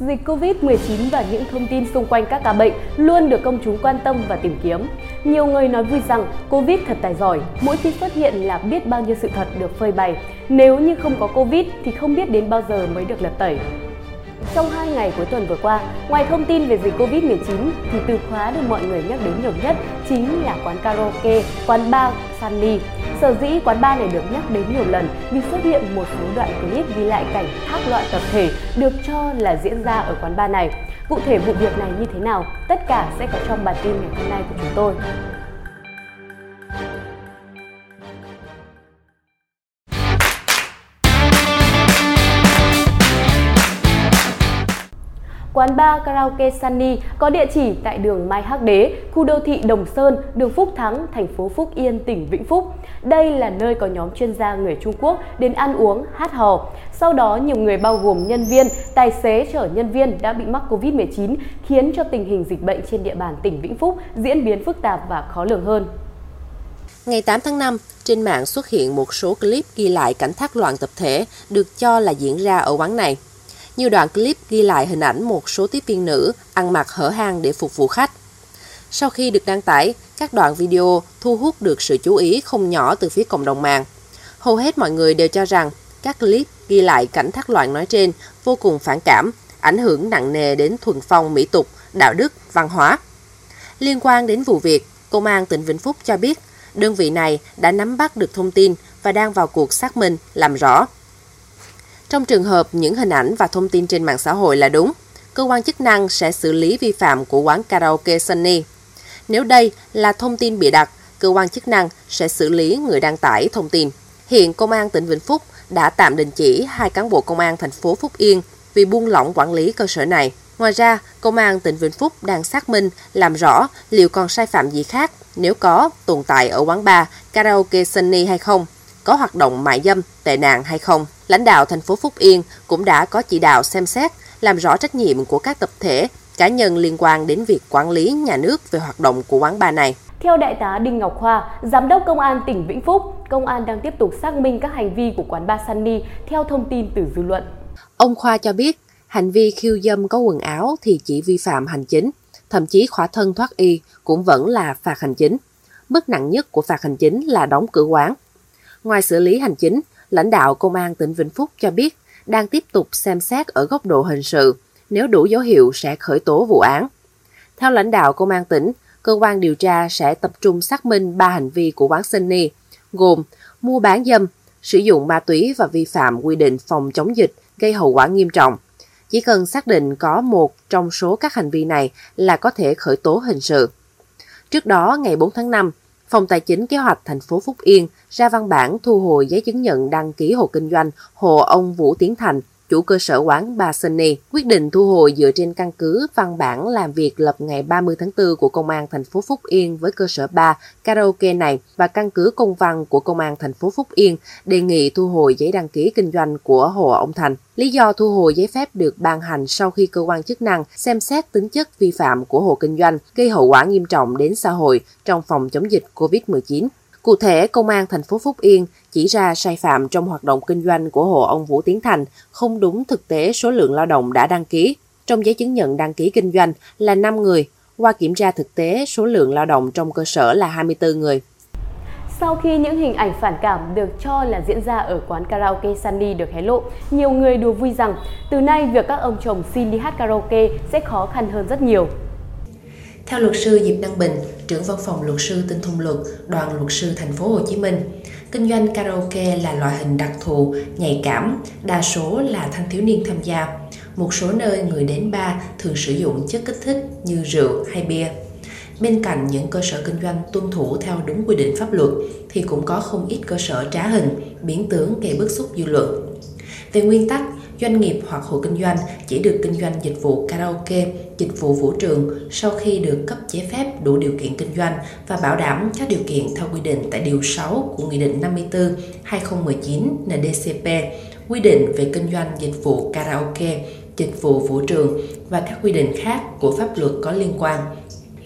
Dịch Covid-19 và những thông tin xung quanh các ca bệnh luôn được công chúng quan tâm và tìm kiếm. Nhiều người nói vui rằng Covid thật tài giỏi, mỗi khi xuất hiện là biết bao nhiêu sự thật được phơi bày. Nếu như không có Covid thì không biết đến bao giờ mới được lật tẩy. Trong hai ngày cuối tuần vừa qua, ngoài thông tin về dịch Covid-19 thì từ khóa được mọi người nhắc đến nhiều nhất chính là quán karaoke, quán bar Sunny. Sở dĩ quán bar này được nhắc đến nhiều lần vì xuất hiện một số đoạn clip ghi lại cảnh thác loạn tập thể được cho là diễn ra ở quán bar này. Cụ thể vụ việc này như thế nào? Tất cả sẽ có trong bản tin ngày hôm nay của chúng tôi. Quán bar karaoke Sunny có địa chỉ tại đường Mai Hắc Đế, khu đô thị Đồng Sơn, đường Phúc Thắng, thành phố Phúc Yên, tỉnh Vĩnh Phúc. Đây là nơi có nhóm chuyên gia người Trung Quốc đến ăn uống, hát hò. Sau đó, nhiều người bao gồm nhân viên, tài xế chở nhân viên đã bị mắc Covid-19, khiến cho tình hình dịch bệnh trên địa bàn tỉnh Vĩnh Phúc diễn biến phức tạp và khó lường hơn. Ngày 8 tháng 5, trên mạng xuất hiện một số clip ghi lại cảnh thác loạn tập thể được cho là diễn ra ở quán này. Nhiều đoạn clip ghi lại hình ảnh một số tiếp viên nữ ăn mặc hở hang để phục vụ khách. Sau khi được đăng tải, các đoạn video thu hút được sự chú ý không nhỏ từ phía cộng đồng mạng. Hầu hết mọi người đều cho rằng các clip ghi lại cảnh thác loạn nói trên vô cùng phản cảm, ảnh hưởng nặng nề đến thuần phong mỹ tục, đạo đức, văn hóa. Liên quan đến vụ việc, Công an tỉnh Vĩnh Phúc cho biết đơn vị này đã nắm bắt được thông tin và đang vào cuộc xác minh, làm rõ. Trong trường hợp những hình ảnh và thông tin trên mạng xã hội là đúng, cơ quan chức năng sẽ xử lý vi phạm của quán karaoke Sunny. Nếu đây là thông tin bịa đặt, cơ quan chức năng sẽ xử lý người đăng tải thông tin. Hiện Công an tỉnh Vĩnh Phúc đã tạm đình chỉ hai cán bộ công an thành phố Phúc Yên vì buông lỏng quản lý cơ sở này. Ngoài ra, Công an tỉnh Vĩnh Phúc đang xác minh, làm rõ liệu còn sai phạm gì khác, nếu có, tồn tại ở quán bar, karaoke Sunny hay không, có hoạt động mại dâm, tệ nạn hay không. Lãnh đạo thành phố Phúc Yên cũng đã có chỉ đạo xem xét, làm rõ trách nhiệm của các tập thể, cá nhân liên quan đến việc quản lý nhà nước về hoạt động của quán bar này. Theo Đại tá Đinh Ngọc Khoa, Giám đốc Công an tỉnh Vĩnh Phúc, Công an đang tiếp tục xác minh các hành vi của quán bar Sunny theo thông tin từ dư luận. Ông Khoa cho biết, hành vi khiêu dâm có quần áo thì chỉ vi phạm hành chính, thậm chí khỏa thân thoát y cũng vẫn là phạt hành chính. Mức nặng nhất của phạt hành chính là đóng cửa quán. Ngoài xử lý hành chính, lãnh đạo Công an tỉnh Vĩnh Phúc cho biết đang tiếp tục xem xét ở góc độ hình sự, nếu đủ dấu hiệu sẽ khởi tố vụ án. Theo lãnh đạo Công an tỉnh, cơ quan điều tra sẽ tập trung xác minh ba hành vi của quán Sunny, gồm mua bán dâm, sử dụng ma túy và vi phạm quy định phòng chống dịch gây hậu quả nghiêm trọng. Chỉ cần xác định có một trong số các hành vi này là có thể khởi tố hình sự. Trước đó, ngày 4 tháng 5, Phòng Tài chính Kế hoạch thành phố Phúc Yên ra văn bản thu hồi giấy chứng nhận đăng ký hộ kinh doanh hộ ông Vũ Tiến Thành, chủ cơ sở quán Ba Sunny, quyết định thu hồi dựa trên căn cứ văn bản làm việc lập ngày 30 tháng 4 của Công an thành phố Phúc Yên với cơ sở 3 karaoke này và căn cứ công văn của Công an thành phố Phúc Yên đề nghị thu hồi giấy đăng ký kinh doanh của Hồ ông Thành. Lý do thu hồi giấy phép được ban hành sau khi cơ quan chức năng xem xét tính chất vi phạm của hộ kinh doanh gây hậu quả nghiêm trọng đến xã hội trong phòng chống dịch COVID-19. Cụ thể, Công an thành phố Phúc Yên chỉ ra sai phạm trong hoạt động kinh doanh của hộ ông Vũ Tiến Thành không đúng thực tế số lượng lao động đã đăng ký. Trong giấy chứng nhận đăng ký kinh doanh là 5 người, qua kiểm tra thực tế số lượng lao động trong cơ sở là 24 người. Sau khi những hình ảnh phản cảm được cho là diễn ra ở quán karaoke Sunny được hé lộ, nhiều người đùa vui rằng từ nay việc các ông chồng xin đi hát karaoke sẽ khó khăn hơn rất nhiều. Theo luật sư Diệp Đăng Bình, trưởng văn phòng luật sư Tinh thông luật, đoàn luật sư thành phố Hồ Chí Minh, kinh doanh karaoke là loại hình đặc thù, nhạy cảm, đa số là thanh thiếu niên tham gia. Một số nơi người đến bar thường sử dụng chất kích thích như rượu hay bia. Bên cạnh những cơ sở kinh doanh tuân thủ theo đúng quy định pháp luật thì cũng có không ít cơ sở trá hình, biến tướng gây bức xúc dư luận. Về nguyên tắc, doanh nghiệp hoặc hộ kinh doanh chỉ được kinh doanh dịch vụ karaoke, dịch vụ vũ trường sau khi được cấp giấy phép đủ điều kiện kinh doanh và bảo đảm các điều kiện theo quy định tại Điều 6 của Nghị định 54-2019 NDCP quy định về kinh doanh dịch vụ karaoke, dịch vụ vũ trường và các quy định khác của pháp luật có liên quan.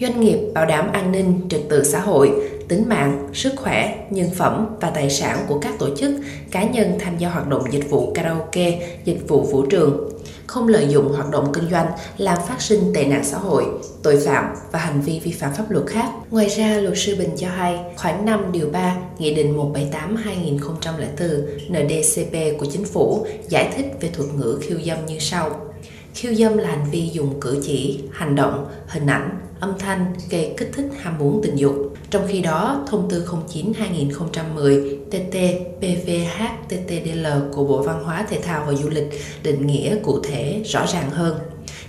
Doanh nghiệp bảo đảm an ninh trật tự xã hội tính mạng, sức khỏe, nhân phẩm và tài sản của các tổ chức, cá nhân tham gia hoạt động dịch vụ karaoke, dịch vụ vũ trường, không lợi dụng hoạt động kinh doanh làm phát sinh tệ nạn xã hội, tội phạm và hành vi vi phạm pháp luật khác. Ngoài ra, luật sư Bình cho hay, khoảng 5 điều 3 Nghị định 178-2004 NDCP của chính phủ giải thích về thuật ngữ khiêu dâm như sau. Khiêu dâm là hành vi dùng cử chỉ, hành động, hình ảnh, âm thanh gây kích thích ham muốn tình dục. Trong khi đó, thông tư 09-2010 TT PVH TTDL của Bộ Văn hóa Thể thao và Du lịch định nghĩa cụ thể rõ ràng hơn.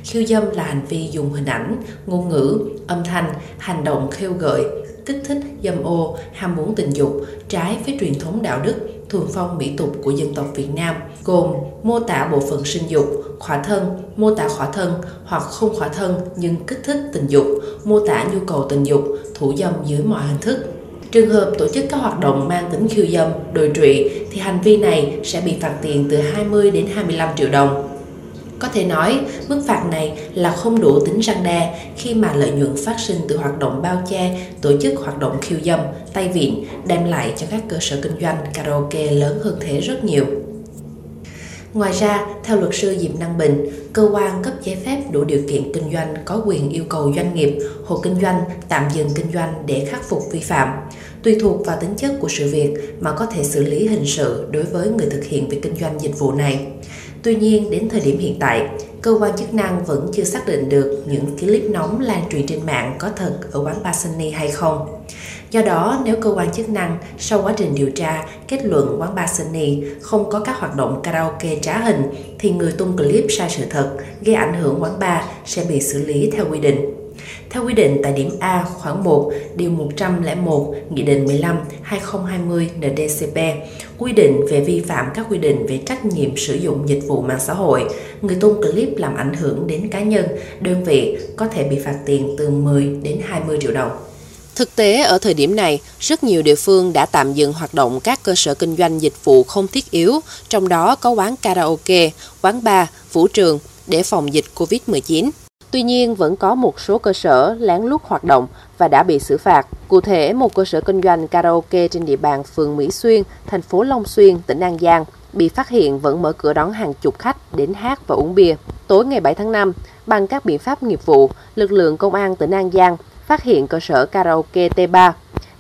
Khiêu dâm là hành vi dùng hình ảnh, ngôn ngữ, âm thanh, hành động khêu gợi, kích thích, dâm ô, ham muốn tình dục, trái với truyền thống đạo đức, thuần phong mỹ tục của dân tộc Việt Nam, gồm mô tả bộ phận sinh dục, khỏa thân, mô tả khỏa thân hoặc không khỏa thân nhưng kích thích tình dục, mô tả nhu cầu tình dục, thủ dâm dưới mọi hình thức. Trường hợp tổ chức các hoạt động mang tính khiêu dâm, đồi trụy thì hành vi này sẽ bị phạt tiền từ 20 đến 25 triệu đồng. Có thể nói, mức phạt này là không đủ tính răng đe khi mà lợi nhuận phát sinh từ hoạt động bao che, tổ chức hoạt động khiêu dâm, tay vịn đem lại cho các cơ sở kinh doanh karaoke lớn hơn thế rất nhiều. Ngoài ra, theo luật sư Diệp Năng Bình, cơ quan cấp giấy phép đủ điều kiện kinh doanh có quyền yêu cầu doanh nghiệp, hộ kinh doanh tạm dừng kinh doanh để khắc phục vi phạm. Tùy thuộc vào tính chất của sự việc mà có thể xử lý hình sự đối với người thực hiện việc kinh doanh dịch vụ này. Tuy nhiên, đến thời điểm hiện tại, cơ quan chức năng vẫn chưa xác định được những clip nóng lan truyền trên mạng có thật ở quán Bar Sunny hay không. Do đó, nếu cơ quan chức năng sau quá trình điều tra kết luận quán Bar Sunny không có các hoạt động karaoke trá hình thì người tung clip sai sự thật gây ảnh hưởng quán bar sẽ bị xử lý theo quy định. Theo quy định tại điểm A khoảng 1 điều 101 Nghị định 15 2020 NDCP quy định về vi phạm các quy định về trách nhiệm sử dụng dịch vụ mạng xã hội, người tung clip làm ảnh hưởng đến cá nhân, đơn vị có thể bị phạt tiền từ 10 đến 20 triệu đồng. Thực tế ở thời điểm này, rất nhiều địa phương đã tạm dừng hoạt động các cơ sở kinh doanh dịch vụ không thiết yếu, trong đó có quán karaoke, quán bar, vũ trường để phòng dịch COVID-19. Tuy nhiên, vẫn có một số cơ sở lén lút hoạt động và đã bị xử phạt. Cụ thể, một cơ sở kinh doanh karaoke trên địa bàn phường Mỹ Xuyên, thành phố Long Xuyên, tỉnh An Giang bị phát hiện vẫn mở cửa đón hàng chục khách đến hát và uống bia. Tối ngày 7 tháng 5, bằng các biện pháp nghiệp vụ, lực lượng công an tỉnh An Giang phát hiện cơ sở karaoke T3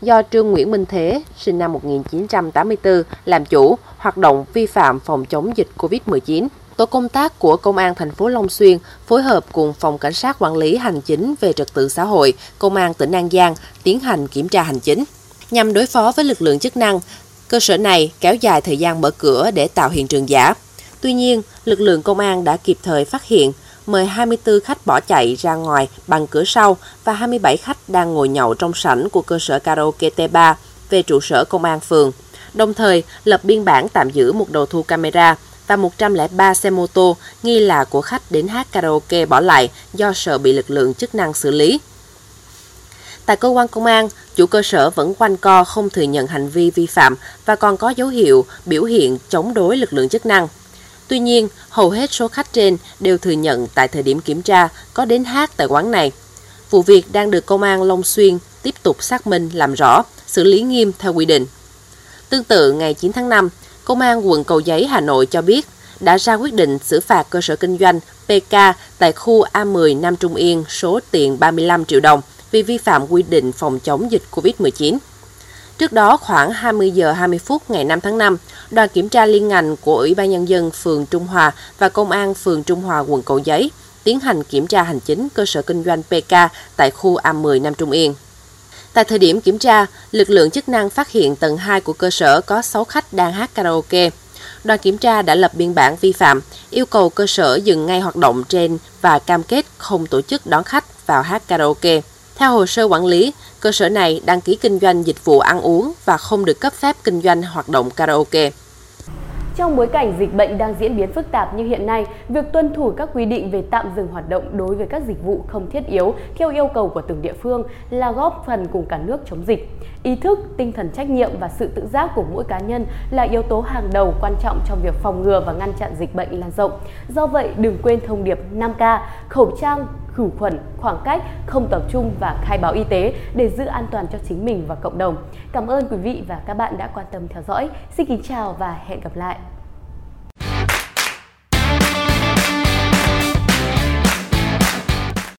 do Trương Nguyễn Minh Thế, sinh năm 1984, làm chủ, hoạt động vi phạm phòng chống dịch COVID-19. Tổ công tác của Công an thành phố Long Xuyên phối hợp cùng Phòng Cảnh sát Quản lý Hành chính về trật tự xã hội, Công an tỉnh An Giang tiến hành kiểm tra hành chính. Nhằm đối phó với lực lượng chức năng, cơ sở này kéo dài thời gian mở cửa để tạo hiện trường giả. Tuy nhiên, lực lượng công an đã kịp thời phát hiện, mời 24 khách bỏ chạy ra ngoài bằng cửa sau và 27 khách đang ngồi nhậu trong sảnh của cơ sở karaoke T3 về trụ sở công an phường. Đồng thời, lập biên bản tạm giữ một đầu thu camera và 103 xe mô tô nghi là của khách đến hát karaoke bỏ lại do sợ bị lực lượng chức năng xử lý. Tại cơ quan công an, chủ cơ sở vẫn quanh co không thừa nhận hành vi vi phạm và còn có dấu hiệu biểu hiện chống đối lực lượng chức năng. Tuy nhiên, hầu hết số khách trên đều thừa nhận tại thời điểm kiểm tra có đến hát tại quán này. Vụ việc đang được công an Long Xuyên tiếp tục xác minh làm rõ, xử lý nghiêm theo quy định. Tương tự, ngày 9 tháng 5, Công an quận Cầu Giấy, Hà Nội cho biết đã ra quyết định xử phạt cơ sở kinh doanh PK tại khu A10 Nam Trung Yên số tiền 35 triệu đồng vì vi phạm quy định phòng chống dịch COVID-19. Trước đó, khoảng 20 giờ 20 phút ngày 5 tháng 5, đoàn kiểm tra liên ngành của Ủy ban Nhân dân phường Trung Hòa và Công an phường Trung Hòa quận Cầu Giấy tiến hành kiểm tra hành chính cơ sở kinh doanh PK tại khu A10 Nam Trung Yên. Tại thời điểm kiểm tra, lực lượng chức năng phát hiện tầng 2 của cơ sở có 6 khách đang hát karaoke. Đoàn kiểm tra đã lập biên bản vi phạm, yêu cầu cơ sở dừng ngay hoạt động trên và cam kết không tổ chức đón khách vào hát karaoke. Theo hồ sơ quản lý, cơ sở này đăng ký kinh doanh dịch vụ ăn uống và không được cấp phép kinh doanh hoạt động karaoke. Trong bối cảnh dịch bệnh đang diễn biến phức tạp như hiện nay, việc tuân thủ các quy định về tạm dừng hoạt động đối với các dịch vụ không thiết yếu theo yêu cầu của từng địa phương là góp phần cùng cả nước chống dịch. Ý thức, tinh thần trách nhiệm và sự tự giác của mỗi cá nhân là yếu tố hàng đầu quan trọng trong việc phòng ngừa và ngăn chặn dịch bệnh lan rộng. Do vậy, đừng quên thông điệp 5K, khẩu trang, khử khuẩn, khoảng cách, không tập trung và khai báo y tế để giữ an toàn cho chính mình và cộng đồng. Cảm ơn quý vị và các bạn đã quan tâm theo dõi. Xin kính chào và hẹn gặp lại.